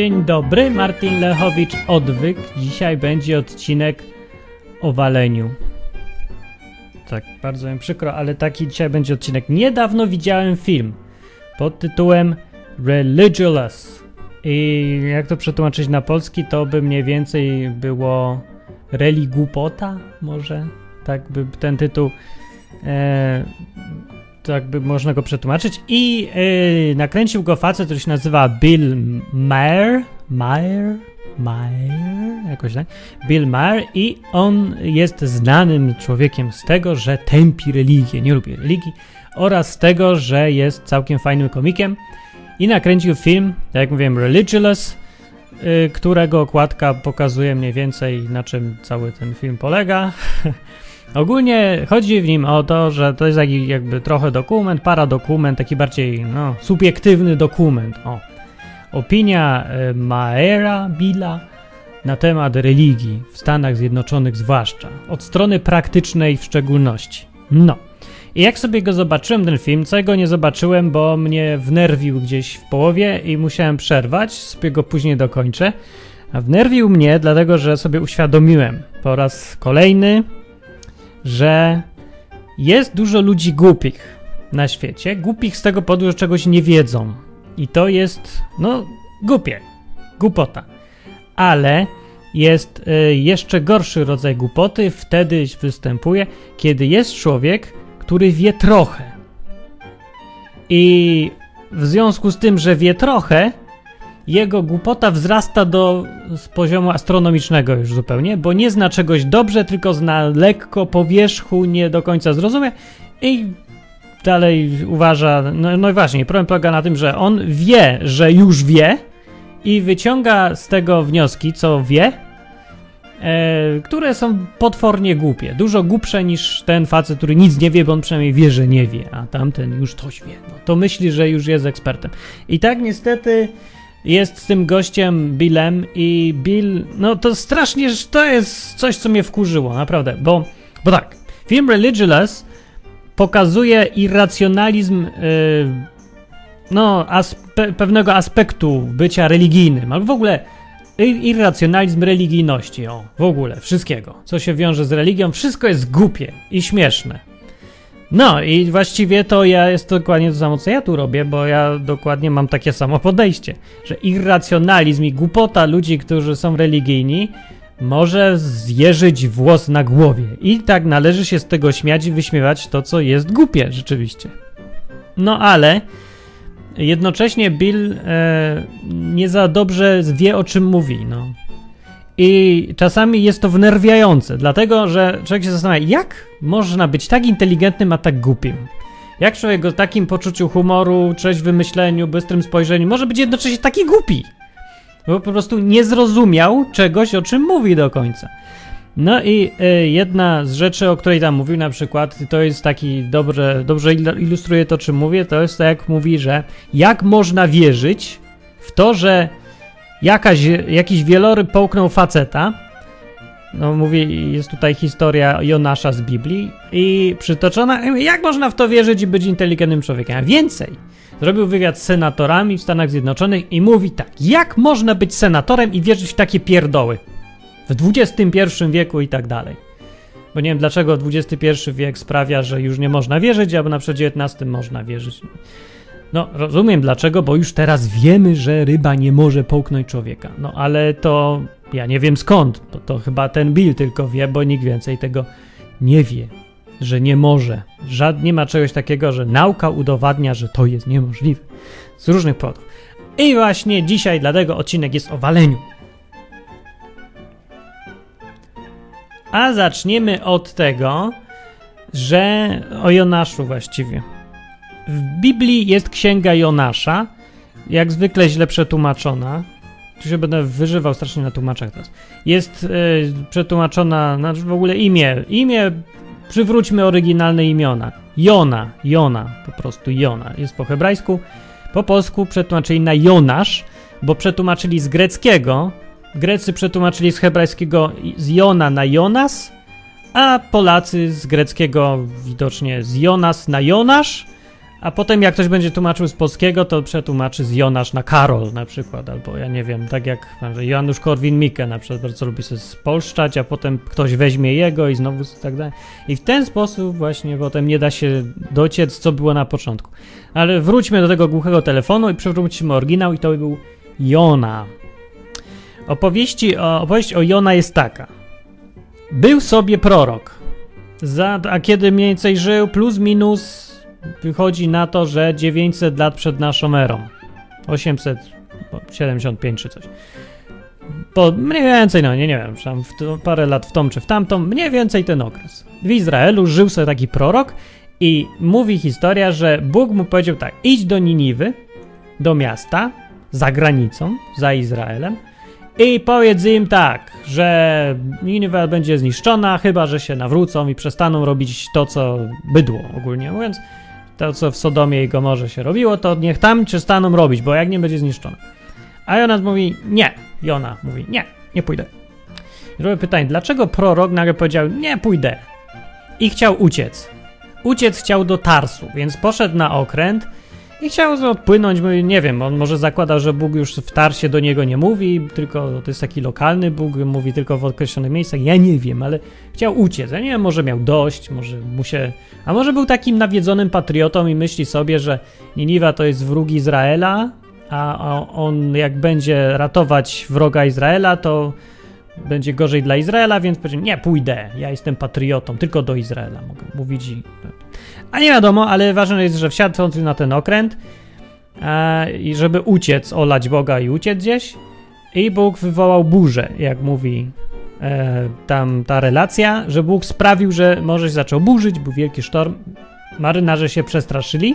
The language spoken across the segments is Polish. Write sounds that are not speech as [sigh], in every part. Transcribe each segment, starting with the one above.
Dzień dobry, Martin Lechowicz, Odwyk. Dzisiaj będzie odcinek o waleniu. Tak, bardzo mi przykro, ale taki dzisiaj będzie odcinek. Niedawno widziałem film pod tytułem Religious. I jak to przetłumaczyć na polski, to by mniej więcej było religupota, może? Tak by ten tytuł e, tak by można go przetłumaczyć. I yy, nakręcił go facet, który się nazywa Bill Maher. Maher? Maher? Jakoś tak. Bill Maher i on jest znanym człowiekiem z tego, że tępi religię, nie lubi religii oraz z tego, że jest całkiem fajnym komikiem i nakręcił film, tak jak mówiłem, Religious, yy, którego okładka pokazuje mniej więcej na czym cały ten film polega. [laughs] Ogólnie chodzi w nim o to, że to jest taki jakby trochę dokument, paradokument, taki bardziej no, subiektywny dokument. O. Opinia e, Maera Billa na temat religii w Stanach Zjednoczonych zwłaszcza, od strony praktycznej w szczególności. No. I jak sobie go zobaczyłem, ten film, co go nie zobaczyłem, bo mnie wnerwił gdzieś w połowie i musiałem przerwać, sobie go później dokończę. A wnerwił mnie, dlatego że sobie uświadomiłem po raz kolejny, że jest dużo ludzi głupich na świecie. Głupich z tego powodu, że czegoś nie wiedzą. I to jest, no, głupie. Głupota. Ale jest y, jeszcze gorszy rodzaj głupoty, wtedy występuje, kiedy jest człowiek, który wie trochę. I w związku z tym, że wie trochę, jego głupota wzrasta do z poziomu astronomicznego już zupełnie, bo nie zna czegoś dobrze, tylko zna lekko po wierzchu, nie do końca zrozumie i dalej uważa, no, no i właśnie, problem polega na tym, że on wie, że już wie i wyciąga z tego wnioski, co wie, e, które są potwornie głupie. Dużo głupsze niż ten facet, który nic nie wie, bo on przynajmniej wie, że nie wie, a tamten już coś wie. No, to myśli, że już jest ekspertem. I tak niestety jest z tym gościem Billem i Bill, no to strasznie, to jest coś, co mnie wkurzyło, naprawdę, bo, bo tak, film Religious pokazuje irracjonalizm yy, no, aspe pewnego aspektu bycia religijnym, albo w ogóle irracjonalizm religijności, o, w ogóle, wszystkiego, co się wiąże z religią, wszystko jest głupie i śmieszne. No i właściwie to ja jest dokładnie to samo, co ja tu robię, bo ja dokładnie mam takie samo podejście, że irracjonalizm i głupota ludzi, którzy są religijni, może zjeżyć włos na głowie. I tak należy się z tego śmiać i wyśmiewać to, co jest głupie rzeczywiście. No ale jednocześnie Bill e, nie za dobrze wie, o czym mówi. No. I czasami jest to wnerwiające, dlatego że człowiek się zastanawia, jak można być tak inteligentnym, a tak głupim? Jak człowiek o takim poczuciu humoru, trzeźwym myśleniu, bystrym spojrzeniu może być jednocześnie taki głupi? Bo po prostu nie zrozumiał czegoś, o czym mówi do końca. No i y, jedna z rzeczy, o której tam mówił na przykład, to jest taki dobrze, dobrze ilustruje to, czym mówię, to jest tak jak mówi, że jak można wierzyć w to, że jakaś, jakiś wieloryb połknął faceta. No mówi, jest tutaj historia Jonasza z Biblii i przytoczona, jak można w to wierzyć i być inteligentnym człowiekiem? A więcej, zrobił wywiad z senatorami w Stanach Zjednoczonych i mówi tak, jak można być senatorem i wierzyć w takie pierdoły w XXI wieku i tak dalej. Bo nie wiem, dlaczego XXI wiek sprawia, że już nie można wierzyć, a na przykład XIX można wierzyć. No, rozumiem dlaczego, bo już teraz wiemy, że ryba nie może połknąć człowieka. No, ale to ja nie wiem skąd. To, to chyba ten Bill tylko wie, bo nikt więcej tego nie wie, że nie może. Żad, nie ma czegoś takiego, że nauka udowadnia, że to jest niemożliwe. Z różnych powodów. I właśnie dzisiaj dlatego odcinek jest o waleniu. A zaczniemy od tego, że o Jonaszu właściwie. W Biblii jest księga Jonasza, jak zwykle źle przetłumaczona. Tu się będę wyżywał strasznie na tłumaczach teraz. Jest y, przetłumaczona, znaczy w ogóle imię. Imię, przywróćmy oryginalne imiona. Jona, Jona, po prostu Jona. Jest po hebrajsku. Po polsku przetłumaczyli na Jonasz, bo przetłumaczyli z greckiego. Grecy przetłumaczyli z hebrajskiego z Jona na Jonas, a Polacy z greckiego widocznie z Jonas na Jonasz, a potem jak ktoś będzie tłumaczył z polskiego, to przetłumaczy z Jonasz na Karol na przykład, albo ja nie wiem, tak jak Janusz Korwin-Mikke na przykład bardzo lubi sobie spolszczać, a potem ktoś weźmie jego i znowu tak dalej. I w ten sposób właśnie potem nie da się dociec, co było na początku. Ale wróćmy do tego głuchego telefonu i przewróćmy oryginał i to był Jona. Opowieści opowieść o Jona jest taka. Był sobie prorok. Za, a kiedy mniej więcej żył, plus minus wychodzi na to, że 900 lat przed naszą erą. 875 czy coś. Po mniej więcej, no nie, nie wiem, tam to, parę lat w tą czy w tamtą, mniej więcej ten okres. W Izraelu żył sobie taki prorok i mówi historia, że Bóg mu powiedział tak: idź do Niniwy, do miasta, za granicą, za Izraelem i powiedz im tak, że Niniwa będzie zniszczona, chyba że się nawrócą i przestaną robić to, co bydło ogólnie mówiąc. To, co w Sodomie i Gomorze się robiło, to niech tam przestaną robić, bo jak nie będzie zniszczona. A Jonas mówi nie. Jona mówi nie, nie pójdę. I pytanie, dlaczego prorok nagle powiedział nie pójdę i chciał uciec. Uciec chciał do Tarsu, więc poszedł na okręt i chciał odpłynąć, nie wiem, on może zakładał, że Bóg już w Tarsie do niego nie mówi, tylko to jest taki lokalny Bóg, mówi tylko w określonych miejscach, ja nie wiem, ale chciał uciec, ja nie wiem, może miał dość, może mu się, a może był takim nawiedzonym patriotą i myśli sobie, że Niniwa to jest wróg Izraela, a on jak będzie ratować wroga Izraela, to będzie gorzej dla Izraela, więc powiedział, nie, pójdę, ja jestem patriotą, tylko do Izraela mogę mówić i... A nie wiadomo, ale ważne jest, że wsiadł na ten okręt e, i żeby uciec, olać Boga i uciec gdzieś. I Bóg wywołał burzę, jak mówi e, tam ta relacja, że Bóg sprawił, że morze zaczął burzyć, był wielki sztorm, marynarze się przestraszyli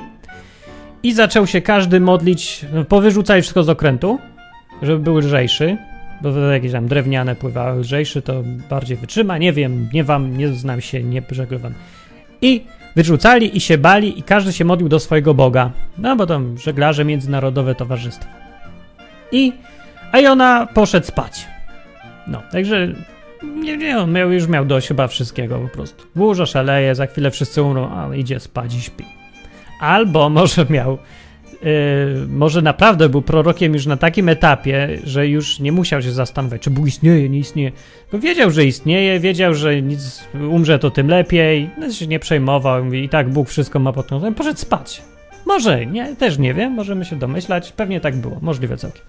i zaczął się każdy modlić, powyrzucali wszystko z okrętu, żeby był lżejszy, bo jakieś tam drewniane pływały, lżejszy to bardziej wytrzyma, nie wiem, nie wam, nie znam się, nie żeglowam. I wyrzucali i się bali i każdy się modlił do swojego Boga, no bo tam żeglarze międzynarodowe towarzystwo. I, a i ona poszedł spać. No, także nie, nie, on miał, już miał dość chyba wszystkiego po prostu. Burza szaleje, za chwilę wszyscy umrą, a idzie spać i śpi. Albo może miał może naprawdę był prorokiem już na takim etapie, że już nie musiał się zastanawiać, czy Bóg istnieje, nie istnieje. Tylko wiedział, że istnieje, wiedział, że nic umrze to tym lepiej, no się nie przejmował i tak Bóg wszystko ma pod kontrolą. Poszedł spać. Może, nie, też nie wiem, możemy się domyślać, pewnie tak było, możliwe całkiem.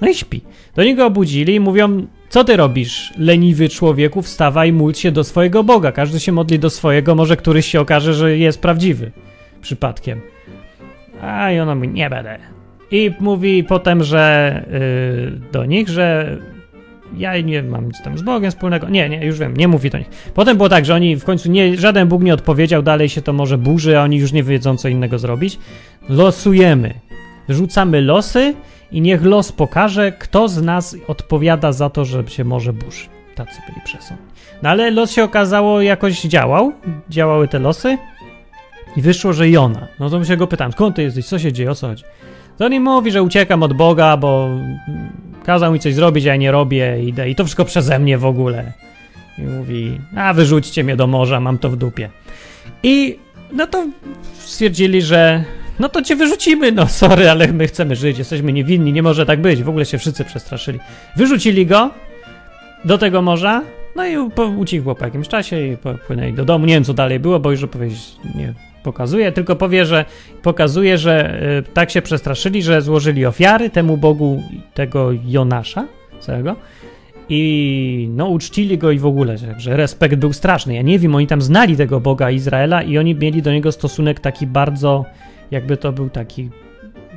No i śpi. Do niego obudzili i mówią, co ty robisz, leniwy człowieku, wstawaj, módl się do swojego Boga. Każdy się modli do swojego, może któryś się okaże, że jest prawdziwy przypadkiem. A i ona mówi, nie będę. I mówi potem, że yy, do nich, że ja nie mam nic tam z Bogiem wspólnego. Nie, nie, już wiem, nie mówi do nich. Potem było tak, że oni w końcu nie, żaden Bóg nie odpowiedział, dalej się to może burzy, a oni już nie wiedzą, co innego zrobić. Losujemy. Rzucamy losy i niech los pokaże, kto z nas odpowiada za to, że się może burzy. Tacy byli przesądni. No ale los się okazało jakoś działał, działały te losy i wyszło, że Jona. No to się go pytam, skąd ty jesteś, co się dzieje, o co chodzi? To on mówi, że uciekam od Boga, bo kazał mi coś zrobić, a ja nie robię, idę i to wszystko przeze mnie w ogóle. I mówi, a wyrzućcie mnie do morza, mam to w dupie. I no to stwierdzili, że no to cię wyrzucimy, no sorry, ale my chcemy żyć, jesteśmy niewinni, nie może tak być. W ogóle się wszyscy przestraszyli. Wyrzucili go do tego morza, no i ucichło po jakimś czasie i popłynęli do domu. Nie wiem, co dalej było, bo już opowiedzieć nie pokazuje, tylko powie, że pokazuje, że y, tak się przestraszyli, że złożyli ofiary temu Bogu tego Jonasza całego i no uczcili go i w ogóle, że respekt był straszny. Ja nie wiem, oni tam znali tego Boga Izraela i oni mieli do niego stosunek taki bardzo, jakby to był taki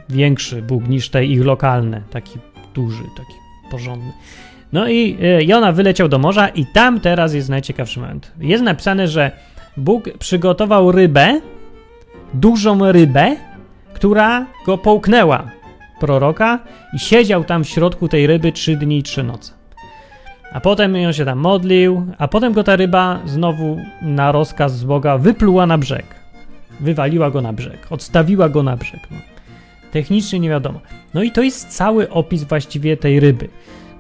większy Bóg niż te ich lokalne, taki duży, taki porządny. No i y, Jona wyleciał do morza i tam teraz jest najciekawszy moment. Jest napisane, że Bóg przygotował rybę, dużą rybę, która go połknęła, proroka, i siedział tam w środku tej ryby trzy dni i trzy noce. A potem on się tam modlił, a potem go ta ryba znowu na rozkaz z Boga wypluła na brzeg. Wywaliła go na brzeg, odstawiła go na brzeg. No. Technicznie nie wiadomo. No i to jest cały opis właściwie tej ryby.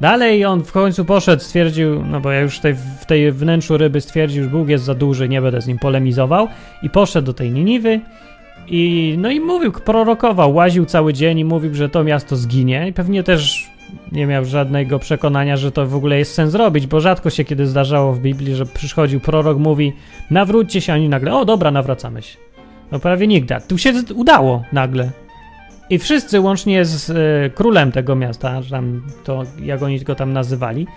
Dalej on w końcu poszedł, stwierdził, no bo ja już w tej wnętrzu ryby stwierdził, że Bóg jest za duży, nie będę z nim polemizował i poszedł do tej Niniwy I no i mówił, prorokował, łaził cały dzień i mówił, że to miasto zginie. I pewnie też nie miał żadnego przekonania, że to w ogóle jest sens robić, bo rzadko się kiedy zdarzało w Biblii, że przychodził prorok, mówi nawróćcie się, a oni nagle, o dobra, nawracamy się. No prawie nigdy. Tu się udało nagle. I wszyscy, łącznie z y, królem tego miasta, tam to, jak oni go tam nazywali,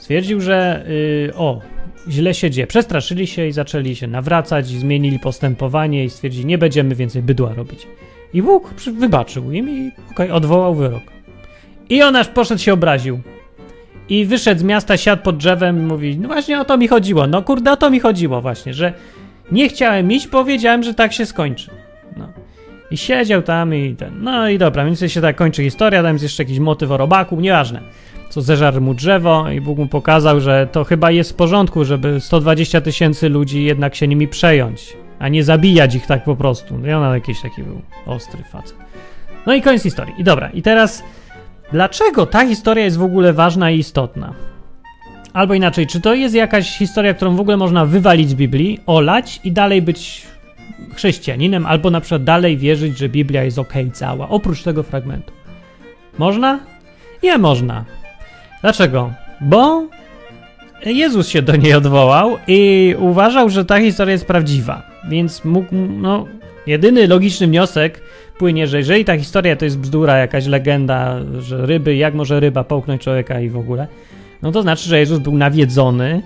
stwierdził, że y, o, źle się dzieje. Przestraszyli się i zaczęli się nawracać, zmienili postępowanie i stwierdzili, nie będziemy więcej bydła robić. I Bóg wybaczył im i okay, odwołał wyrok. I on aż poszedł się obraził. I wyszedł z miasta, siadł pod drzewem i mówi, no właśnie o to mi chodziło. No kurde, o to mi chodziło właśnie, że nie chciałem iść, bo wiedziałem, że tak się skończy. No. I siedział tam i ten. No i dobra, więc się tak kończy historia, tam jest jeszcze jakiś motyw o robaku, nieważne. Co zeżarł mu drzewo i Bóg mu pokazał, że to chyba jest w porządku, żeby 120 tysięcy ludzi jednak się nimi przejąć, a nie zabijać ich tak po prostu. I ona jakiś taki był ostry facet. No i koniec historii. I dobra, i teraz dlaczego ta historia jest w ogóle ważna i istotna? Albo inaczej, czy to jest jakaś historia, którą w ogóle można wywalić z Biblii, olać i dalej być chrześcijaninem, albo na przykład dalej wierzyć, że Biblia jest ok cała, oprócz tego fragmentu. Można? Nie można. Dlaczego? Bo Jezus się do niej odwołał i uważał, że ta historia jest prawdziwa. Więc mógł, no, jedyny logiczny wniosek płynie, że jeżeli ta historia to jest bzdura, jakaś legenda, że ryby, jak może ryba połknąć człowieka i w ogóle, no to znaczy, że Jezus był nawiedzony,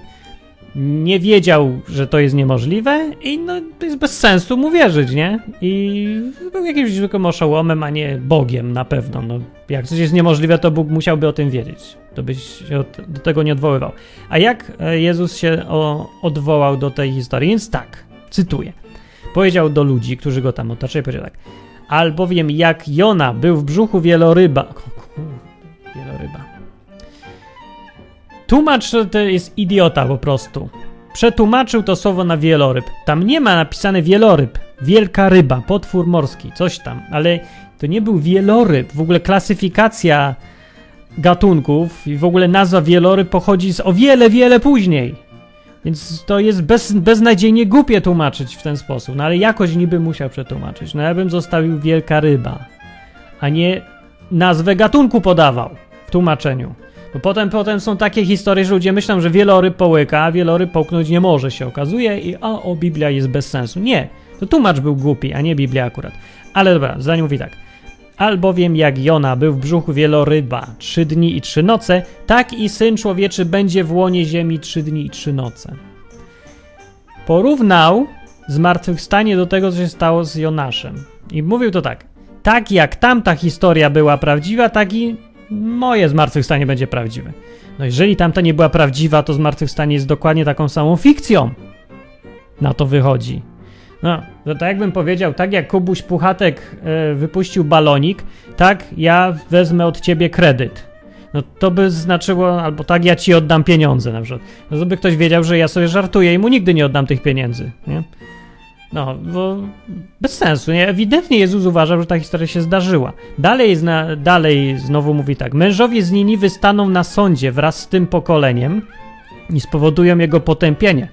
nie wiedział, że to jest niemożliwe i no, to jest bez sensu mu wierzyć, nie? I był jakimś zwykłym oszołomem, a nie Bogiem na pewno. No, jak coś jest niemożliwe, to Bóg musiałby o tym wiedzieć. To byś się do tego nie odwoływał. A jak e, Jezus się o, odwołał do tej historii? Więc tak, cytuję. Powiedział do ludzi, którzy go tam otaczali, powiedział tak. Albowiem jak Jona był w brzuchu wieloryba... Wieloryba Tłumacz to jest idiota po prostu. Przetłumaczył to słowo na wieloryb. Tam nie ma napisane wieloryb. Wielka ryba, potwór morski, coś tam. Ale to nie był wieloryb. W ogóle klasyfikacja gatunków i w ogóle nazwa wieloryb pochodzi z o wiele, wiele później. Więc to jest bez, beznadziejnie głupie tłumaczyć w ten sposób. No ale jakoś niby musiał przetłumaczyć. No ja bym zostawił wielka ryba, a nie nazwę gatunku podawał w tłumaczeniu. Bo potem, potem są takie historie, że ludzie myślą, że wieloryb połyka, a wieloryb połknąć nie może, się okazuje i a, o, Biblia jest bez sensu. Nie, to tłumacz był głupi, a nie Biblia akurat. Ale dobra, zdanie mówi tak. Albowiem jak Jona był w brzuchu wieloryba trzy dni i trzy noce, tak i Syn Człowieczy będzie w łonie ziemi trzy dni i trzy noce. Porównał zmartwychwstanie do tego, co się stało z Jonaszem. I mówił to tak. Tak jak tamta historia była prawdziwa, tak i moje zmartwychwstanie będzie prawdziwe. No jeżeli tamta nie była prawdziwa, to zmartwychwstanie jest dokładnie taką samą fikcją. Na to wychodzi. No, to tak jakbym powiedział, tak jak Kubuś Puchatek e, wypuścił balonik, tak ja wezmę od ciebie kredyt. No to by znaczyło, albo tak ja ci oddam pieniądze na przykład. No to by ktoś wiedział, że ja sobie żartuję i mu nigdy nie oddam tych pieniędzy, nie? No, bo bez sensu. Nie? Ewidentnie Jezus uważał, że ta historia się zdarzyła. Dalej, zna, dalej znowu mówi tak. Mężowie z Niniwy staną na sądzie wraz z tym pokoleniem i spowodują jego potępienie.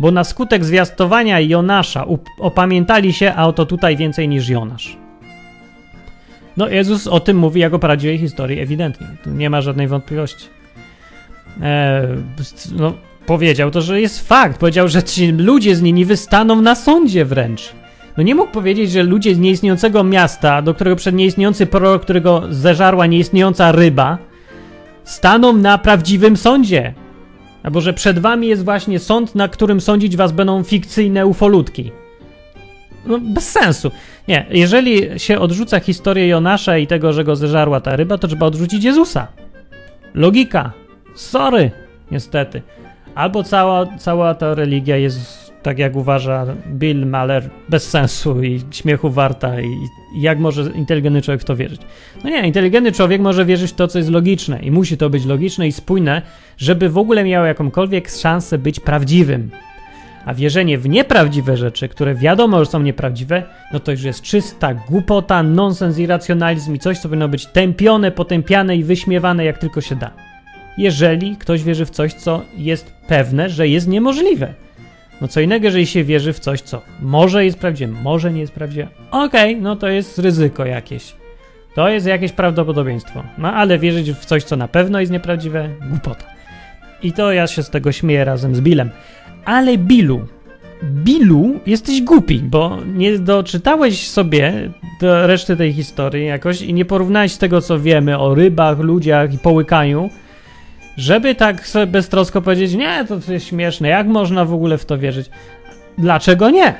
Bo na skutek zwiastowania Jonasza opamiętali się, a oto tutaj więcej niż Jonasz. No, Jezus o tym mówi jako prawdziwej historii, ewidentnie. Tu nie ma żadnej wątpliwości. Eee, no, powiedział to, że jest fakt. Powiedział, że ci ludzie z Niniwy staną na sądzie wręcz. No nie mógł powiedzieć, że ludzie z nieistniejącego miasta, do którego przed nieistniejący prorok, którego zeżarła nieistniejąca ryba, staną na prawdziwym sądzie. Albo że przed wami jest właśnie sąd, na którym sądzić was będą fikcyjne ufolutki. No, bez sensu. Nie, jeżeli się odrzuca historię Jonasza i tego, że go zeżarła ta ryba, to trzeba odrzucić Jezusa. Logika. Sorry, niestety. Albo cała, cała ta religia jest, tak jak uważa Bill Maller, bez sensu i śmiechu warta i, i jak może inteligentny człowiek w to wierzyć? No nie, inteligentny człowiek może wierzyć w to, co jest logiczne i musi to być logiczne i spójne, żeby w ogóle miało jakąkolwiek szansę być prawdziwym. A wierzenie w nieprawdziwe rzeczy, które wiadomo, że są nieprawdziwe, no to już jest czysta głupota, nonsens, irracjonalizm i coś, co powinno być tępione, potępiane i wyśmiewane jak tylko się da jeżeli ktoś wierzy w coś, co jest pewne, że jest niemożliwe. No co innego, jeżeli się wierzy w coś, co może jest prawdziwe, może nie jest prawdziwe. Okej, okay, no to jest ryzyko jakieś. To jest jakieś prawdopodobieństwo. No ale wierzyć w coś, co na pewno jest nieprawdziwe, głupota. I to ja się z tego śmieję razem z Billem. Ale Billu, Billu, jesteś głupi, bo nie doczytałeś sobie do reszty tej historii jakoś i nie porównałeś tego, co wiemy o rybach, ludziach i połykaniu, żeby tak sobie beztrosko powiedzieć, nie, to jest śmieszne, jak można w ogóle w to wierzyć? Dlaczego nie?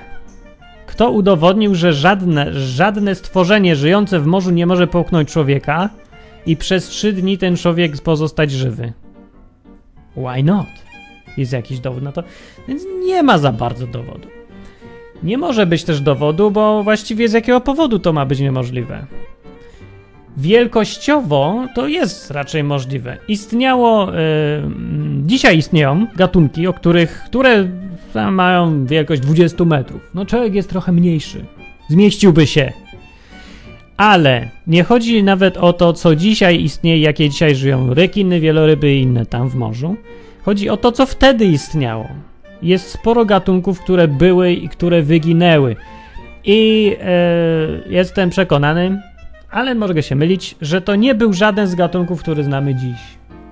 Kto udowodnił, że żadne, żadne stworzenie żyjące w morzu nie może połknąć człowieka i przez trzy dni ten człowiek pozostać żywy? Why not? Jest jakiś dowód na to? Więc nie ma za bardzo dowodu. Nie może być też dowodu, bo właściwie z jakiego powodu to ma być niemożliwe. Wielkościowo to jest raczej możliwe. Istniało, yy, dzisiaj istnieją gatunki, o których, które mają wielkość 20 metrów. No człowiek jest trochę mniejszy. Zmieściłby się. Ale nie chodzi nawet o to, co dzisiaj istnieje, jakie dzisiaj żyją rekiny, wieloryby i inne tam w morzu. Chodzi o to, co wtedy istniało. Jest sporo gatunków, które były i które wyginęły. I e, jestem przekonany, ale mogę się mylić, że to nie był żaden z gatunków, który znamy dziś,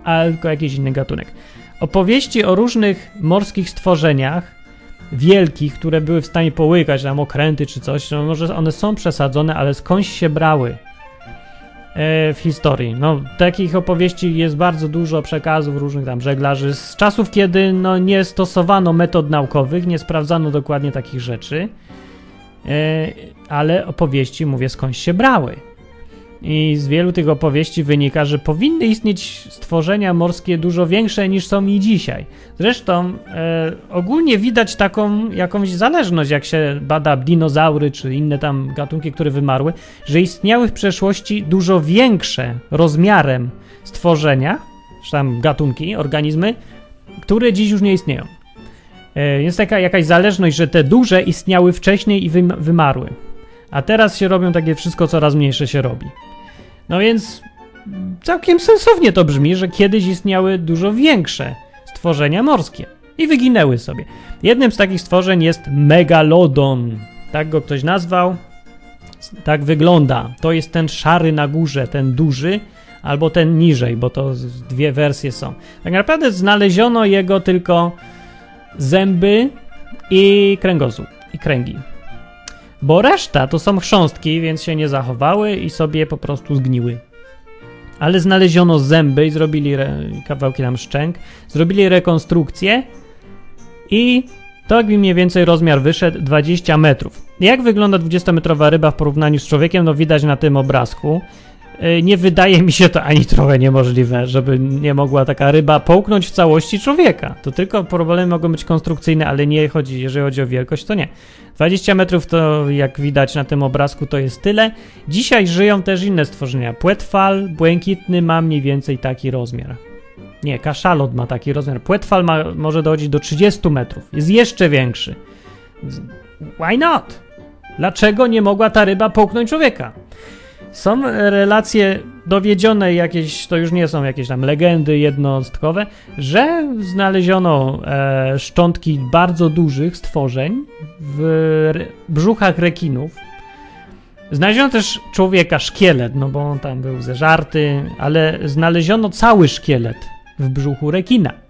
ale tylko jakiś inny gatunek. Opowieści o różnych morskich stworzeniach, wielkich, które były w stanie połykać tam okręty czy coś, no może one są przesadzone, ale skądś się brały e, w historii. No, takich opowieści jest bardzo dużo przekazów różnych tam żeglarzy z czasów, kiedy no, nie stosowano metod naukowych, nie sprawdzano dokładnie takich rzeczy, e, ale opowieści, mówię, skądś się brały. I z wielu tych opowieści wynika, że powinny istnieć stworzenia morskie dużo większe niż są i dzisiaj. Zresztą e, ogólnie widać taką jakąś zależność, jak się bada dinozaury czy inne tam gatunki, które wymarły, że istniały w przeszłości dużo większe rozmiarem stworzenia, czy tam gatunki, organizmy, które dziś już nie istnieją. E, jest taka jakaś zależność, że te duże istniały wcześniej i wymarły. A teraz się robią takie wszystko coraz mniejsze się robi. No więc całkiem sensownie to brzmi, że kiedyś istniały dużo większe stworzenia morskie i wyginęły sobie. Jednym z takich stworzeń jest megalodon. Tak go ktoś nazwał. Tak wygląda. To jest ten szary na górze, ten duży, albo ten niżej, bo to dwie wersje są. Tak naprawdę znaleziono jego tylko zęby i kręgosłup i kręgi bo reszta to są chrząstki, więc się nie zachowały i sobie po prostu zgniły. Ale znaleziono zęby i zrobili kawałki tam szczęk, zrobili rekonstrukcję i to jakby mniej więcej rozmiar wyszedł 20 metrów. Jak wygląda 20-metrowa ryba w porównaniu z człowiekiem, no widać na tym obrazku. E, nie wydaje mi się to ani trochę niemożliwe, żeby nie mogła taka ryba połknąć w całości człowieka. To tylko problemy mogą być konstrukcyjne, ale nie chodzi, jeżeli chodzi o wielkość, to nie. 20 metrów to, jak widać na tym obrazku, to jest tyle. Dzisiaj żyją też inne stworzenia. Płetwal błękitny ma mniej więcej taki rozmiar. Nie, kaszalot ma taki rozmiar. Płetwal ma, może dochodzić do 30 metrów. Jest jeszcze większy. Why not? Dlaczego nie mogła ta ryba połknąć człowieka? Są relacje dowiedzione jakieś, to już nie są jakieś tam legendy jednostkowe, że znaleziono e, szczątki bardzo dużych stworzeń w re, brzuchach rekinów. Znaleziono też człowieka szkielet, no bo on tam był zeżarty, ale znaleziono cały szkielet w brzuchu rekina.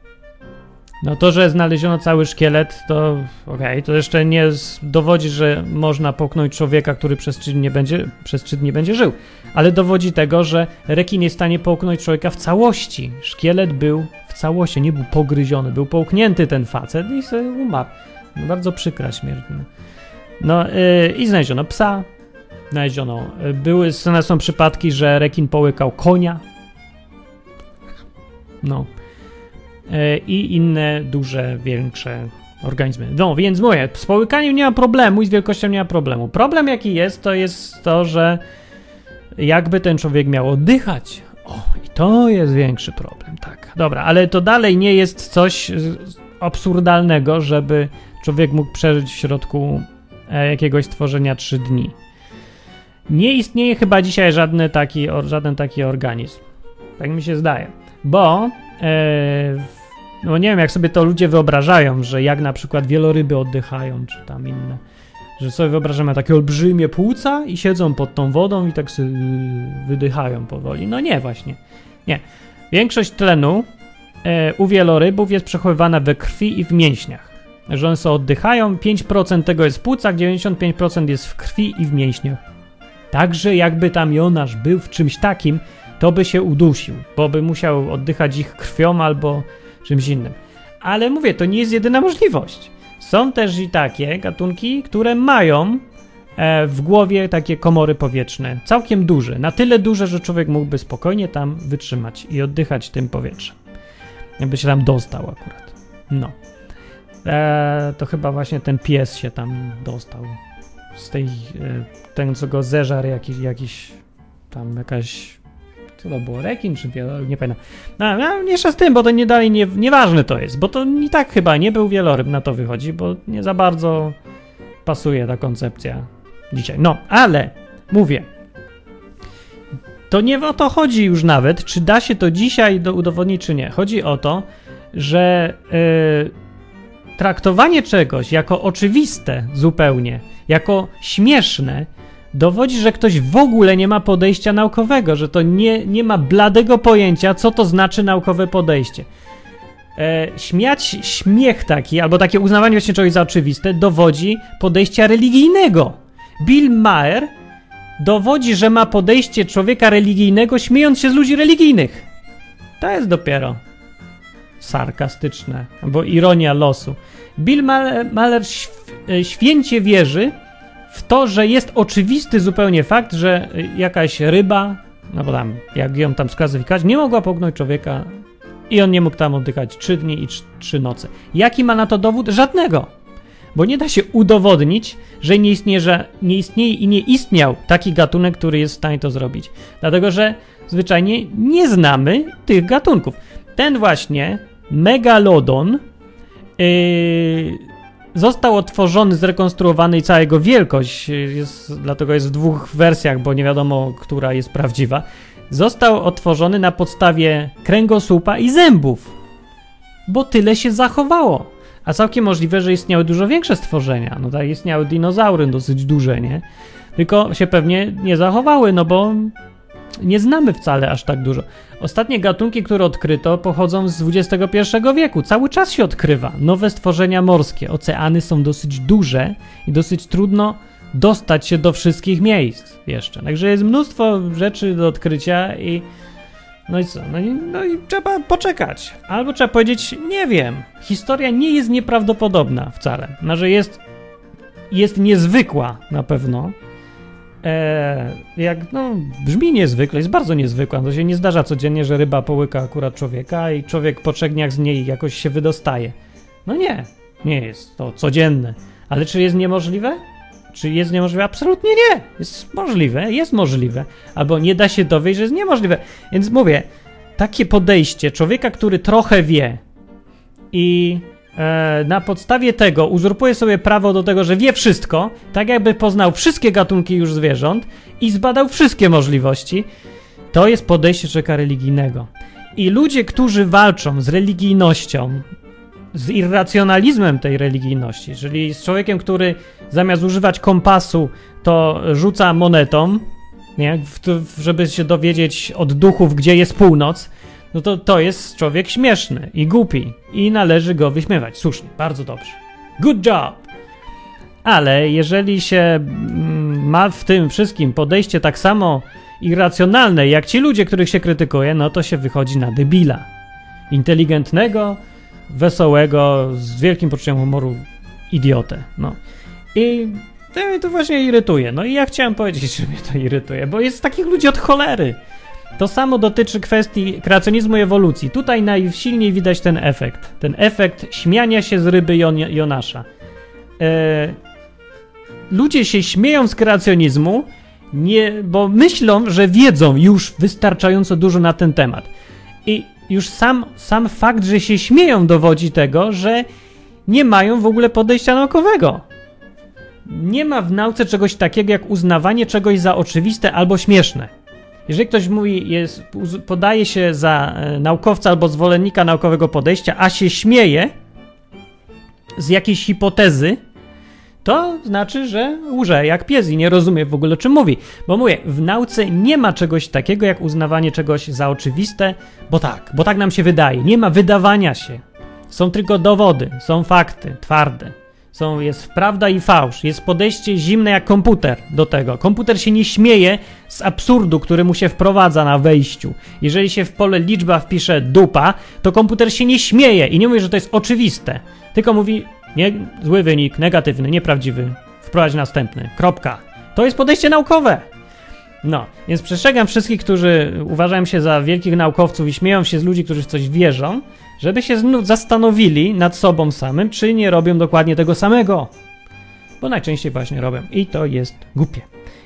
No to, że znaleziono cały szkielet, to okej, okay, to jeszcze nie dowodzi, że można poknąć człowieka, który przez trzy, dni będzie, przez trzy dni będzie żył, ale dowodzi tego, że rekin jest w stanie połknąć człowieka w całości. Szkielet był w całości, nie był pogryziony, był połknięty ten facet i sobie umarł. No, bardzo przykra śmierć. No, yy, i znaleziono psa, znaleziono, yy, były, są przypadki, że rekin połykał konia. No. E, i inne duże, większe organizmy. No, więc mówię, z połykaniem nie ma problemu i z wielkością nie ma problemu. Problem jaki jest, to jest to, że jakby ten człowiek miał oddychać. O, i to jest większy problem, tak. Dobra, ale to dalej nie jest coś absurdalnego, żeby człowiek mógł przeżyć w środku e, jakiegoś stworzenia 3 dni. Nie istnieje chyba dzisiaj żadny taki, żaden taki organizm. Tak mi się zdaje. Bo E, No nie wiem, jak sobie to ludzie wyobrażają, że jak na przykład wieloryby oddychają, czy tam inne. Że sobie wyobrażamy takie olbrzymie płuca i siedzą pod tą wodą i tak sobie wydychają powoli. No nie, właśnie. Nie. Większość tlenu e, u wielorybów jest przechowywana we krwi i w mięśniach. Że one sobie oddychają, 5% tego jest w płucach, 95% jest w krwi i w mięśniach. Także jakby tam Jonasz był w czymś takim, to by się udusił, bo by musiał oddychać ich krwią albo czymś innym. Ale mówię, to nie jest jedyna możliwość. Są też i takie gatunki, które mają e, w głowie takie komory powietrzne, całkiem duże, na tyle duże, że człowiek mógłby spokojnie tam wytrzymać i oddychać tym powietrzem. Jakby się tam dostał akurat. No. E, to chyba właśnie ten pies się tam dostał. Z tej, e, ten co go zeżar jakiś, jakiś tam jakaś to było, rekin czy wieloryb, nie pamiętam. No, no mniejsza z tym, bo to nie dalej, nie, nieważne to jest, bo to i tak chyba nie był wieloryb, na to wychodzi, bo nie za bardzo pasuje ta koncepcja dzisiaj. No, ale mówię, to nie o to chodzi już nawet, czy da się to dzisiaj do udowodnić, czy nie. Chodzi o to, że yy, traktowanie czegoś jako oczywiste zupełnie, jako śmieszne, dowodzi, że ktoś w ogóle nie ma podejścia naukowego, że to nie, nie ma bladego pojęcia, co to znaczy naukowe podejście. E, śmiać śmiech taki, albo takie uznawanie właśnie czegoś za oczywiste, dowodzi podejścia religijnego. Bill Maher dowodzi, że ma podejście człowieka religijnego, śmiejąc się z ludzi religijnych. To jest dopiero sarkastyczne, albo ironia losu. Bill Mahler e, święcie wierzy, w to, że jest oczywisty zupełnie fakt, że jakaś ryba, no bo tam, jak ją tam sklasyfikować, nie mogła pognąć człowieka i on nie mógł tam oddychać trzy dni i trzy noce. Jaki ma na to dowód? Żadnego. Bo nie da się udowodnić, że nie istnieje, że nie istnieje i nie istniał taki gatunek, który jest w stanie to zrobić. Dlatego, że zwyczajnie nie znamy tych gatunków. Ten właśnie megalodon yy, Został otworzony, zrekonstruowany i cała jego wielkość, jest, dlatego jest w dwóch wersjach, bo nie wiadomo, która jest prawdziwa. Został otworzony na podstawie kręgosłupa i zębów, bo tyle się zachowało. A całkiem możliwe, że istniały dużo większe stworzenia. No tak, istniały dinozaury dosyć duże, nie? Tylko się pewnie nie zachowały, no bo nie znamy wcale aż tak dużo. Ostatnie gatunki, które odkryto, pochodzą z XXI wieku. Cały czas się odkrywa nowe stworzenia morskie. Oceany są dosyć duże i dosyć trudno dostać się do wszystkich miejsc jeszcze. Także jest mnóstwo rzeczy do odkrycia i. No i co? No i, no i trzeba poczekać. Albo trzeba powiedzieć, nie wiem. Historia nie jest nieprawdopodobna wcale. No, że jest, jest niezwykła na pewno E, jak, no, brzmi niezwykle, jest bardzo niezwykła. To się nie zdarza codziennie, że ryba połyka akurat człowieka i człowiek po trzech dniach z niej jakoś się wydostaje. No nie, nie jest to codzienne. Ale czy jest niemożliwe? Czy jest niemożliwe? Absolutnie nie. Jest możliwe, jest możliwe. Albo nie da się dowieść, że jest niemożliwe. Więc mówię, takie podejście człowieka, który trochę wie i na podstawie tego uzurpuje sobie prawo do tego, że wie wszystko, tak jakby poznał wszystkie gatunki już zwierząt i zbadał wszystkie możliwości, to jest podejście człowieka religijnego. I ludzie, którzy walczą z religijnością, z irracjonalizmem tej religijności, czyli z człowiekiem, który zamiast używać kompasu, to rzuca monetą, nie? żeby się dowiedzieć od duchów, gdzie jest północ, no to to jest człowiek śmieszny i głupi i należy go wyśmiewać. Słusznie, bardzo dobrze. Good job! Ale jeżeli się mm, ma w tym wszystkim podejście tak samo irracjonalne jak ci ludzie, których się krytykuje, no to się wychodzi na debila. Inteligentnego, wesołego, z wielkim poczuciem humoru idiotę. No. I to mnie to właśnie irytuje. No i ja chciałem powiedzieć, że mnie to irytuje, bo jest takich ludzi od cholery. To samo dotyczy kwestii kreacjonizmu i ewolucji. Tutaj najsilniej widać ten efekt. Ten efekt śmiania się z ryby Jon Jonasza. E, ludzie się śmieją z kreacjonizmu, nie, bo myślą, że wiedzą już wystarczająco dużo na ten temat. I już sam, sam fakt, że się śmieją, dowodzi tego, że nie mają w ogóle podejścia naukowego. Nie ma w nauce czegoś takiego jak uznawanie czegoś za oczywiste albo śmieszne. Jeżeli ktoś mówi, jest, podaje się za e, naukowca albo zwolennika naukowego podejścia, a się śmieje z jakiejś hipotezy, to znaczy, że łże jak pies i nie rozumie w ogóle o czym mówi. Bo mówię, w nauce nie ma czegoś takiego jak uznawanie czegoś za oczywiste, bo tak, bo tak nam się wydaje. Nie ma wydawania się. Są tylko dowody, są fakty, twarde. Są, jest prawda i fałsz, jest podejście zimne jak komputer do tego. Komputer się nie śmieje z absurdu, który mu się wprowadza na wejściu. Jeżeli się w pole liczba wpisze dupa, to komputer się nie śmieje i nie mówi, że to jest oczywiste, tylko mówi nie, zły wynik, negatywny, nieprawdziwy, wprowadź następny, kropka. To jest podejście naukowe. No, więc przestrzegam wszystkich, którzy uważają się za wielkich naukowców i śmieją się z ludzi, którzy w coś wierzą, żeby się zastanowili nad sobą samym, czy nie robią dokładnie tego samego. Bo najczęściej właśnie robią. I to jest głupie.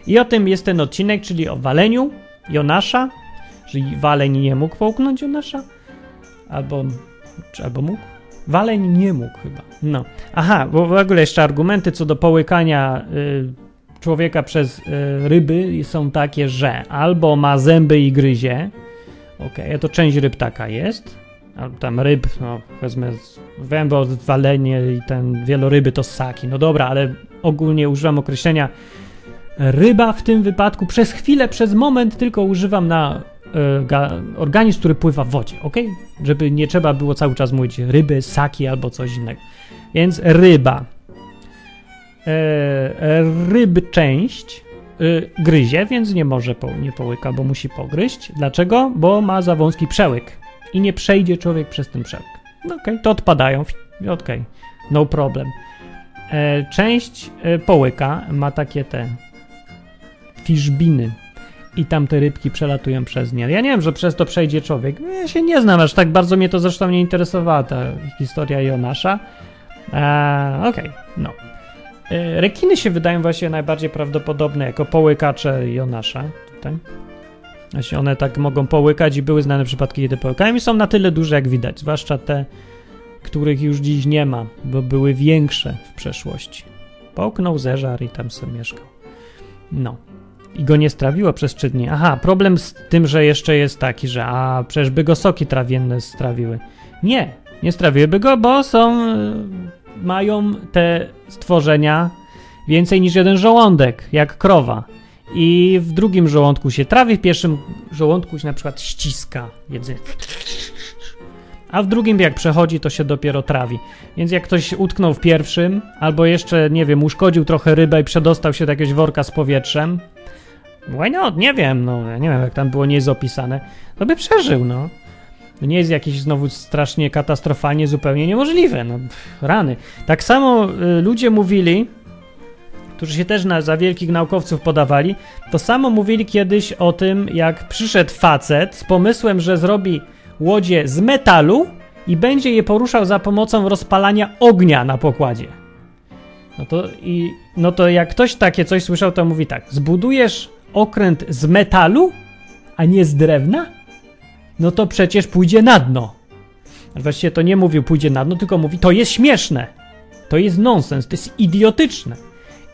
I o tym jest ten odcinek, czyli o waleniu Jonasza, czyli waleń nie mógł połknąć Jonasza, albo, czy, albo mógł. Waleń nie mógł chyba. No. Aha, bo w ogóle jeszcze argumenty co do połykania y, człowieka przez y, ryby są takie, że albo ma zęby i gryzie. Okej, okay, to część ryb taka jest tam ryb, no wezmę wębo, walenie i ten wieloryby to ssaki. No dobra, ale ogólnie używam określenia ryba w tym wypadku. Przez chwilę, przez moment tylko używam na y, organizm, który pływa w wodzie, ok? Żeby nie trzeba było cały czas mówić ryby, ssaki albo coś innego. Więc ryba. E, ryb część y, gryzie, więc nie może, po, nie połyka, bo musi pogryźć. Dlaczego? Bo ma za wąski przełyk i nie przejdzie człowiek przez ten przełek. No okej, okay, to odpadają. Okej, okay, no problem. E, część e, połyka ma takie te fiszbiny i tam te rybki przelatują przez nie. Ja nie wiem, że przez to przejdzie człowiek. Ja się nie znam, aż tak bardzo mnie to zresztą nie interesowała ta historia Jonasza. E, Okej, okay, no. E, rekiny się wydają właśnie najbardziej prawdopodobne jako połykacze Jonasza. Tutaj. Właśnie one tak mogą połykać i były znane przypadki, kiedy połykają i są na tyle duże, jak widać, zwłaszcza te, których już dziś nie ma, bo były większe w przeszłości. Połknął, zeżar i tam sobie mieszkał. No. I go nie strawiło przez trzy dni. Aha, problem z tym, że jeszcze jest taki, że a przecież by go soki trawienne strawiły. Nie, nie strawiłyby go, bo są, mają te stworzenia więcej niż jeden żołądek, jak krowa i w drugim żołądku się trawi, w pierwszym żołądku się na przykład ściska jedzenie. A w drugim, jak przechodzi, to się dopiero trawi. Więc jak ktoś utknął w pierwszym, albo jeszcze, nie wiem, uszkodził trochę rybę i przedostał się do jakiegoś worka z powietrzem, why not? Nie wiem, no, ja nie wiem, jak tam było, nie jest opisane, to by przeżył, no. Nie jest jakieś znowu strasznie katastrofalnie, zupełnie niemożliwe, no, rany. Tak samo y, ludzie mówili, którzy się też na, za wielkich naukowców podawali, to samo mówili kiedyś o tym, jak przyszedł facet z pomysłem, że zrobi łodzie z metalu i będzie je poruszał za pomocą rozpalania ognia na pokładzie. No to, i, no to jak ktoś takie coś słyszał, to mówi tak: zbudujesz okręt z metalu, a nie z drewna? No to przecież pójdzie na dno. Właściwie to nie mówił pójdzie na dno, tylko mówi to jest śmieszne. To jest nonsens, to jest idiotyczne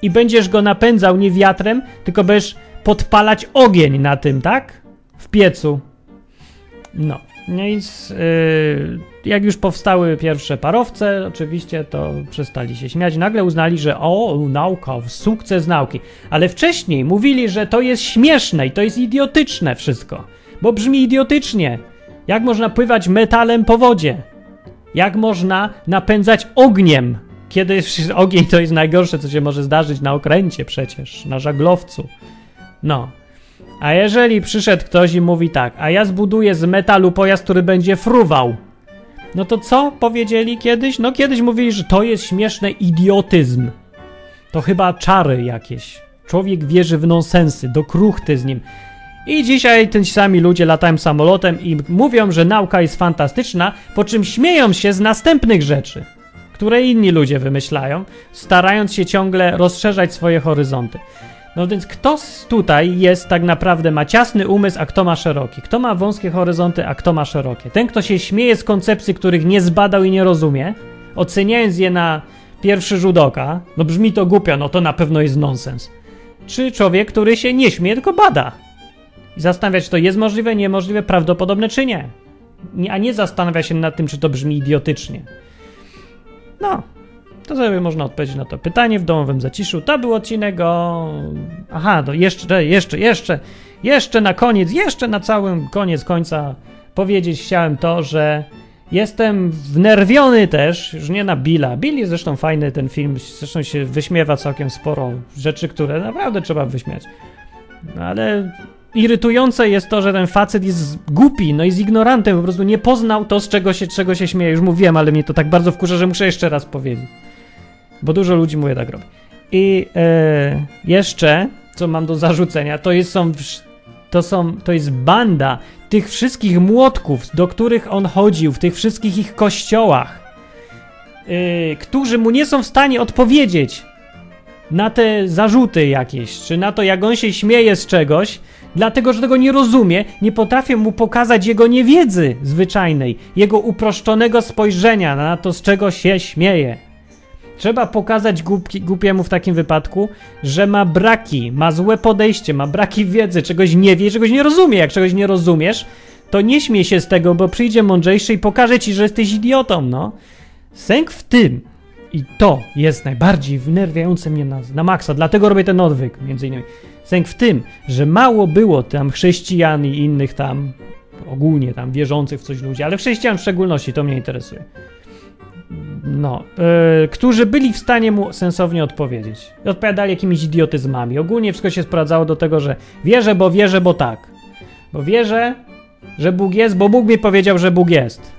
i będziesz go napędzał nie wiatrem, tylko będziesz podpalać ogień na tym, tak? W piecu. No. No i yy, jak już powstały pierwsze parowce, oczywiście to przestali się śmiać. Nagle uznali, że o, nauka, sukces nauki. Ale wcześniej mówili, że to jest śmieszne i to jest idiotyczne wszystko. Bo brzmi idiotycznie. Jak można pływać metalem po wodzie? Jak można napędzać ogniem kiedy ogień to jest najgorsze, co się może zdarzyć na okręcie przecież, na żaglowcu. No. A jeżeli przyszedł ktoś i mówi tak, a ja zbuduję z metalu pojazd, który będzie fruwał, no to co powiedzieli kiedyś? No kiedyś mówili, że to jest śmieszny idiotyzm. To chyba czary jakieś. Człowiek wierzy w nonsensy, do kruchty z nim. I dzisiaj ci sami ludzie latają samolotem i mówią, że nauka jest fantastyczna, po czym śmieją się z następnych rzeczy które inni ludzie wymyślają, starając się ciągle rozszerzać swoje horyzonty. No więc kto tutaj jest tak naprawdę, ma ciasny umysł, a kto ma szeroki? Kto ma wąskie horyzonty, a kto ma szerokie? Ten, kto się śmieje z koncepcji, których nie zbadał i nie rozumie, oceniając je na pierwszy rzut oka, no brzmi to głupio, no to na pewno jest nonsens. Czy człowiek, który się nie śmieje, tylko bada? I zastanawiać, czy to jest możliwe, niemożliwe, prawdopodobne, czy nie. A nie zastanawia się nad tym, czy to brzmi idiotycznie. No, to sobie można odpowiedzieć na to pytanie w domowym zaciszu. To był odcinek o. Aha, to jeszcze, jeszcze, jeszcze, jeszcze na koniec, jeszcze na całym koniec końca powiedzieć chciałem to, że jestem wnerwiony też, już nie na Billa. Bill jest zresztą fajny ten film, zresztą się wyśmiewa całkiem sporo rzeczy, które naprawdę trzeba wyśmiać. No ale irytujące jest to, że ten facet jest głupi, no i z ignorantem, po prostu nie poznał to, z czego się, czego się śmieje. Już mówiłem, ale mnie to tak bardzo wkurza, że muszę jeszcze raz powiedzieć. Bo dużo ludzi mówię tak robi. I e, jeszcze, co mam do zarzucenia, to jest, są, to są, to jest banda tych wszystkich młotków, do których on chodził, w tych wszystkich ich kościołach, e, którzy mu nie są w stanie odpowiedzieć na te zarzuty jakieś, czy na to, jak on się śmieje z czegoś, dlatego że tego nie rozumie, nie potrafię mu pokazać jego niewiedzy zwyczajnej, jego uproszczonego spojrzenia na to, z czego się śmieje. Trzeba pokazać głupi, głupiemu w takim wypadku, że ma braki, ma złe podejście, ma braki wiedzy, czegoś nie wie, czegoś nie rozumie. Jak czegoś nie rozumiesz, to nie śmiej się z tego, bo przyjdzie mądrzejszy i pokaże ci, że jesteś idiotą, no. Sęk w tym, i to jest najbardziej wnerwiające mnie na, na maksa, dlatego robię ten odwyk, między innymi. Sęk w tym, że mało było tam chrześcijan i innych tam, ogólnie tam wierzących w coś ludzi, ale chrześcijan w szczególności, to mnie interesuje. No, yy, którzy byli w stanie mu sensownie odpowiedzieć. Odpowiadali jakimiś idiotyzmami. Ogólnie wszystko się sprawdzało do tego, że wierzę, bo wierzę, bo tak. Bo wierzę, że Bóg jest, bo Bóg mi powiedział, że Bóg jest.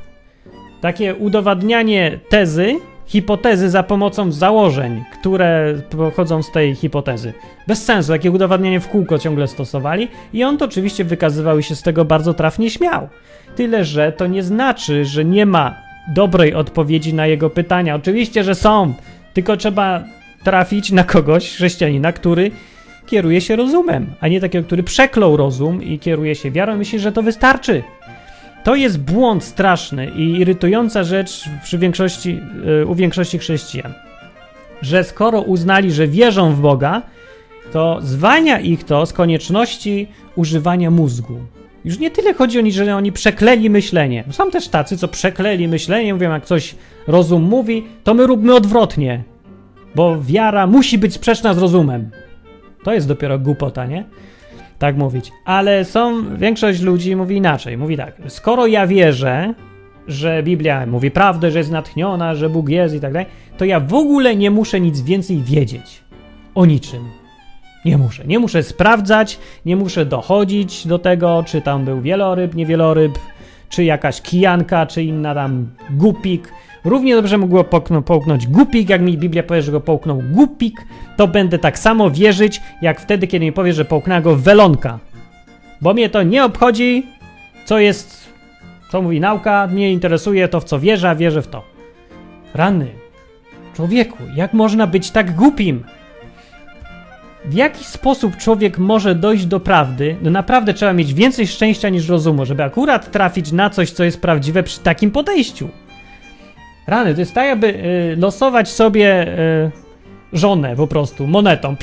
Takie udowadnianie tezy hipotezy za pomocą założeń, które pochodzą z tej hipotezy. Bez sensu, takie udowadnianie w kółko ciągle stosowali i on to oczywiście wykazywał i się z tego bardzo trafnie śmiał. Tyle, że to nie znaczy, że nie ma dobrej odpowiedzi na jego pytania. Oczywiście, że są, tylko trzeba trafić na kogoś, chrześcijanina, który kieruje się rozumem, a nie takiego, który przeklął rozum i kieruje się wiarą i myśli, że to wystarczy. To jest błąd straszny i irytująca rzecz przy większości, yy, u większości chrześcijan. Że skoro uznali, że wierzą w Boga, to zwalnia ich to z konieczności używania mózgu. Już nie tyle chodzi o nich, że oni przekleli myślenie. Są też tacy, co przekleli myślenie, mówią, jak coś rozum mówi, to my róbmy odwrotnie, bo wiara musi być sprzeczna z rozumem. To jest dopiero głupota, nie? Tak mówić. Ale są, większość ludzi mówi inaczej. Mówi tak, skoro ja wierzę, że Biblia mówi prawdę, że jest natchniona, że Bóg jest i tak dalej, to ja w ogóle nie muszę nic więcej wiedzieć o niczym. Nie muszę. Nie muszę sprawdzać, nie muszę dochodzić do tego, czy tam był wieloryb, nie wieloryb, czy jakaś kijanka, czy inna tam gupik. Równie dobrze mogło połknąć głupik, jak mi Biblia powie, że go połknął głupik, to będę tak samo wierzyć, jak wtedy, kiedy mi powie, że połknęła go welonka. Bo mnie to nie obchodzi, co jest, co mówi nauka, mnie interesuje to, w co wierzę, a wierzę w to. Rany. Człowieku, jak można być tak głupim? W jaki sposób człowiek może dojść do prawdy? No naprawdę trzeba mieć więcej szczęścia niż rozumu, żeby akurat trafić na coś, co jest prawdziwe przy takim podejściu. Rany, to jest tak, jakby y, losować sobie y, żonę po prostu monetą.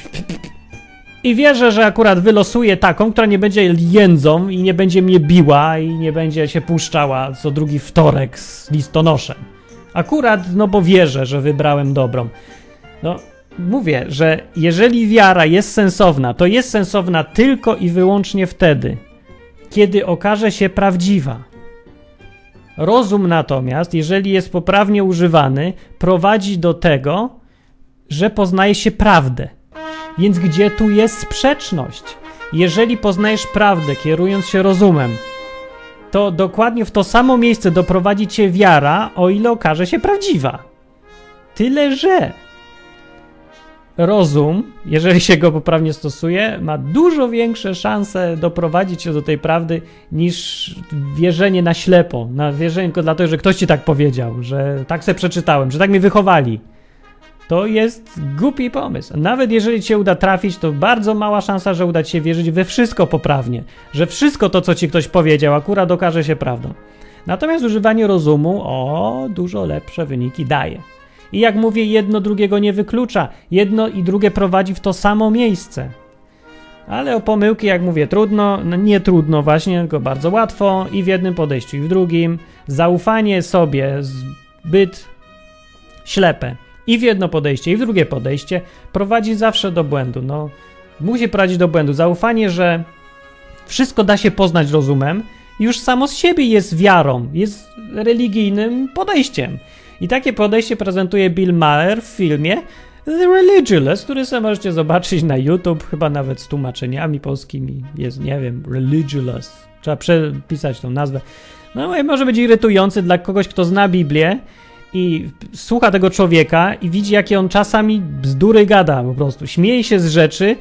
I wierzę, że akurat wylosuje taką, która nie będzie jędzą i nie będzie mnie biła i nie będzie się puszczała co drugi wtorek z listonoszem. Akurat, no bo wierzę, że wybrałem dobrą. No, mówię, że jeżeli wiara jest sensowna, to jest sensowna tylko i wyłącznie wtedy, kiedy okaże się prawdziwa. Rozum natomiast, jeżeli jest poprawnie używany, prowadzi do tego, że poznaje się prawdę. Więc gdzie tu jest sprzeczność? Jeżeli poznajesz prawdę, kierując się rozumem, to dokładnie w to samo miejsce doprowadzi cię wiara, o ile okaże się prawdziwa. Tyle, że rozum, jeżeli się go poprawnie stosuje, ma dużo większe szanse doprowadzić się do tej prawdy niż wierzenie na ślepo. Na wierzenie tylko dlatego, że ktoś ci tak powiedział, że tak se przeczytałem, że tak mnie wychowali. To jest głupi pomysł. Nawet jeżeli cię uda trafić, to bardzo mała szansa, że uda ci się wierzyć we wszystko poprawnie. Że wszystko to, co ci ktoś powiedział, akurat okaże się prawdą. Natomiast używanie rozumu, o, dużo lepsze wyniki daje. I jak mówię, jedno drugiego nie wyklucza. Jedno i drugie prowadzi w to samo miejsce. Ale o pomyłki, jak mówię, trudno, no nie trudno właśnie, tylko bardzo łatwo i w jednym podejściu, i w drugim. Zaufanie sobie zbyt ślepe i w jedno podejście, i w drugie podejście prowadzi zawsze do błędu. No, musi prowadzić do błędu. Zaufanie, że wszystko da się poznać rozumem, już samo z siebie jest wiarą, jest religijnym podejściem. I takie podejście prezentuje Bill Maher w filmie The Religious, który sobie możecie zobaczyć na YouTube, chyba nawet z tłumaczeniami polskimi. Jest, nie wiem, Religious. Trzeba przepisać tą nazwę. No i może być irytujący dla kogoś, kto zna Biblię i słucha tego człowieka i widzi, jakie on czasami bzdury gada po prostu. Śmieje się z rzeczy,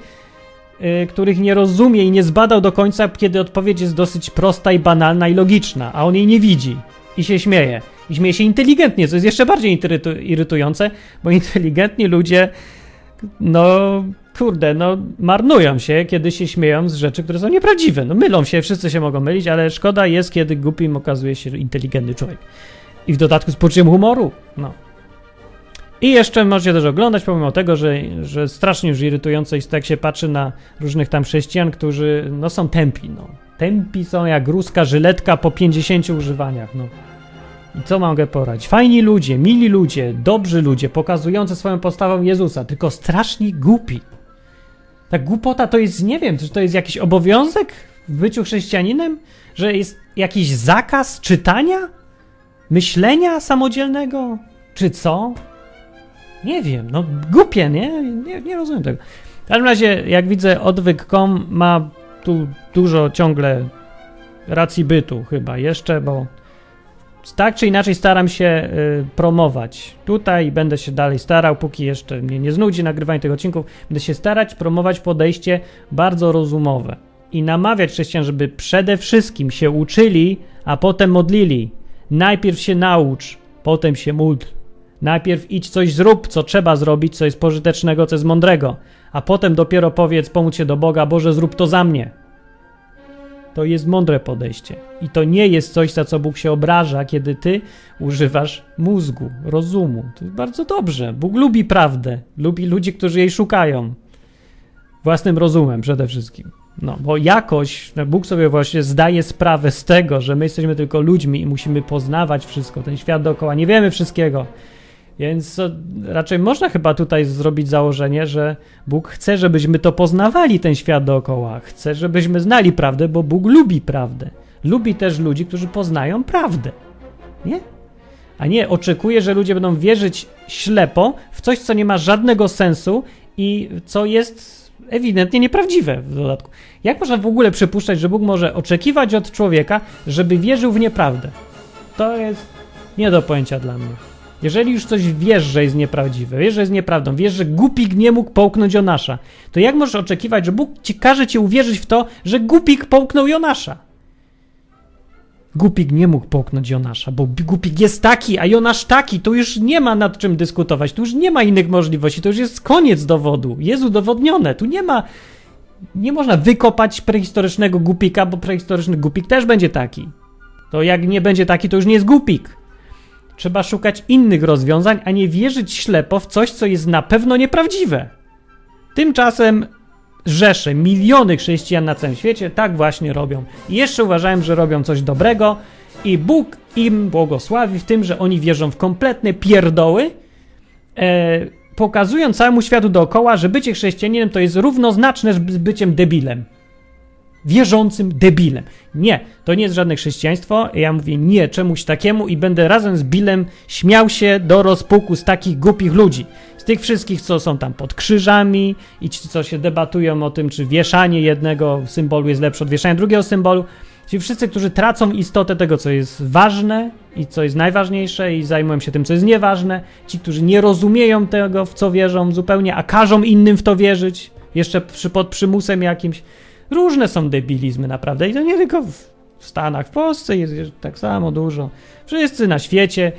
yy, których nie rozumie i nie zbadał do końca, kiedy odpowiedź jest dosyć prosta i banalna i logiczna, a on jej nie widzi i się śmieje. I śmieje się inteligentnie, co jest jeszcze bardziej irytujące, bo inteligentni ludzie, no kurde, no marnują się, kiedy się śmieją z rzeczy, które są nieprawdziwe. No mylą się, wszyscy się mogą mylić, ale szkoda jest, kiedy głupim okazuje się inteligentny człowiek. I w dodatku z poczuciem humoru. No. I jeszcze możecie też oglądać, pomimo tego, że, że strasznie już irytujące jest, jak się patrzy na różnych tam chrześcijan, którzy no, są tępi. No. Tępi są jak ruska żyletka po 50 używaniach. No. I co mogę poradzić? Fajni ludzie, mili ludzie, dobrzy ludzie, pokazujący swoją postawą Jezusa, tylko strasznie głupi. Ta głupota to jest, nie wiem, czy to jest jakiś obowiązek w byciu chrześcijaninem? Że jest jakiś zakaz czytania? Myślenia samodzielnego? Czy co? Nie wiem, no głupie, nie? Nie, nie rozumiem tego. W każdym razie, jak widzę, odwyk.com ma tu dużo ciągle racji bytu chyba jeszcze, bo tak czy inaczej staram się y, promować tutaj będę się dalej starał, póki jeszcze mnie nie znudzi nagrywanie tych odcinków, będę się starać promować podejście bardzo rozumowe i namawiać chrześcijan, żeby przede wszystkim się uczyli, a potem modlili. Najpierw się naucz, potem się módl. Najpierw idź coś zrób, co trzeba zrobić, co jest pożytecznego, co jest mądrego, a potem dopiero powiedz, pomóc się do Boga, Boże, zrób to za mnie. To jest mądre podejście. I to nie jest coś, za co Bóg się obraża, kiedy ty używasz mózgu, rozumu. To jest bardzo dobrze. Bóg lubi prawdę, lubi ludzi, którzy jej szukają. Własnym rozumem przede wszystkim. No, bo jakoś no, Bóg sobie właśnie zdaje sprawę z tego, że my jesteśmy tylko ludźmi i musimy poznawać wszystko, ten świat dookoła. Nie wiemy wszystkiego. Więc raczej można chyba tutaj zrobić założenie, że Bóg chce, żebyśmy to poznawali, ten świat dookoła. Chce, żebyśmy znali prawdę, bo Bóg lubi prawdę. Lubi też ludzi, którzy poznają prawdę. Nie? A nie oczekuje, że ludzie będą wierzyć ślepo w coś, co nie ma żadnego sensu i co jest ewidentnie nieprawdziwe w dodatku. Jak można w ogóle przypuszczać, że Bóg może oczekiwać od człowieka, żeby wierzył w nieprawdę? To jest nie do pojęcia dla mnie. Jeżeli już coś wiesz, że jest nieprawdziwe, wiesz, że jest nieprawdą, wiesz, że głupik nie mógł połknąć Jonasza, to jak możesz oczekiwać, że Bóg ci każe ci uwierzyć w to, że głupik połknął Jonasza? Głupik nie mógł połknąć Jonasza, bo głupik jest taki, a Jonasz taki, tu już nie ma nad czym dyskutować, tu już nie ma innych możliwości, to już jest koniec dowodu, jest udowodnione, tu nie ma, nie można wykopać prehistorycznego głupika, bo prehistoryczny głupik też będzie taki. To jak nie będzie taki, to już nie jest głupik. Trzeba szukać innych rozwiązań, a nie wierzyć ślepo w coś, co jest na pewno nieprawdziwe. Tymczasem rzesze, miliony chrześcijan na całym świecie tak właśnie robią. I jeszcze uważałem, że robią coś dobrego i Bóg im błogosławi w tym, że oni wierzą w kompletne pierdoły, e, pokazują całemu światu dookoła, że bycie chrześcijaninem to jest równoznaczne z byciem debilem wierzącym debilem. Nie, to nie jest żadne chrześcijaństwo. Ja mówię nie czemuś takiemu i będę razem z Billem śmiał się do rozpuku z takich głupich ludzi. Z tych wszystkich, co są tam pod krzyżami i ci, co się debatują o tym, czy wieszanie jednego symbolu jest lepsze od wieszania drugiego symbolu. Ci wszyscy, którzy tracą istotę tego, co jest ważne i co jest najważniejsze i zajmują się tym, co jest nieważne. Ci, którzy nie rozumieją tego, w co wierzą zupełnie, a każą innym w to wierzyć, jeszcze przy, pod przymusem jakimś Różne są debilizmy naprawdę i to nie tylko w Stanach, w Polsce jest tak samo dużo. Wszyscy na świecie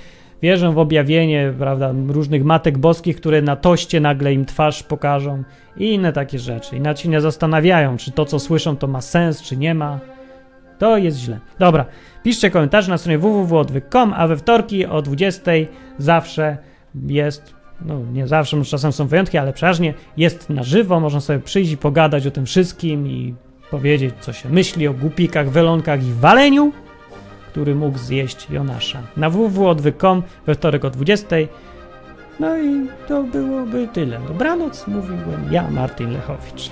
wierzą w objawienie, prawda, różnych matek boskich, które na toście nagle im twarz pokażą i inne takie rzeczy. I nawet się nie zastanawiają, czy to, co słyszą, to ma sens, czy nie ma. To jest źle. Dobra, piszcie komentarze na stronie www.odwyk.com, a we wtorki o 20 zawsze jest no nie zawsze, może czasem są wyjątki, ale przeważnie jest na żywo, można sobie przyjść i pogadać o tym wszystkim i powiedzieć, co się myśli o głupikach, welonkach i waleniu, który mógł zjeść Jonasza. Na www.odwyk.com we wtorek o 20. No i to byłoby tyle. Dobranoc, mówiłem ja, Martin Lechowicz.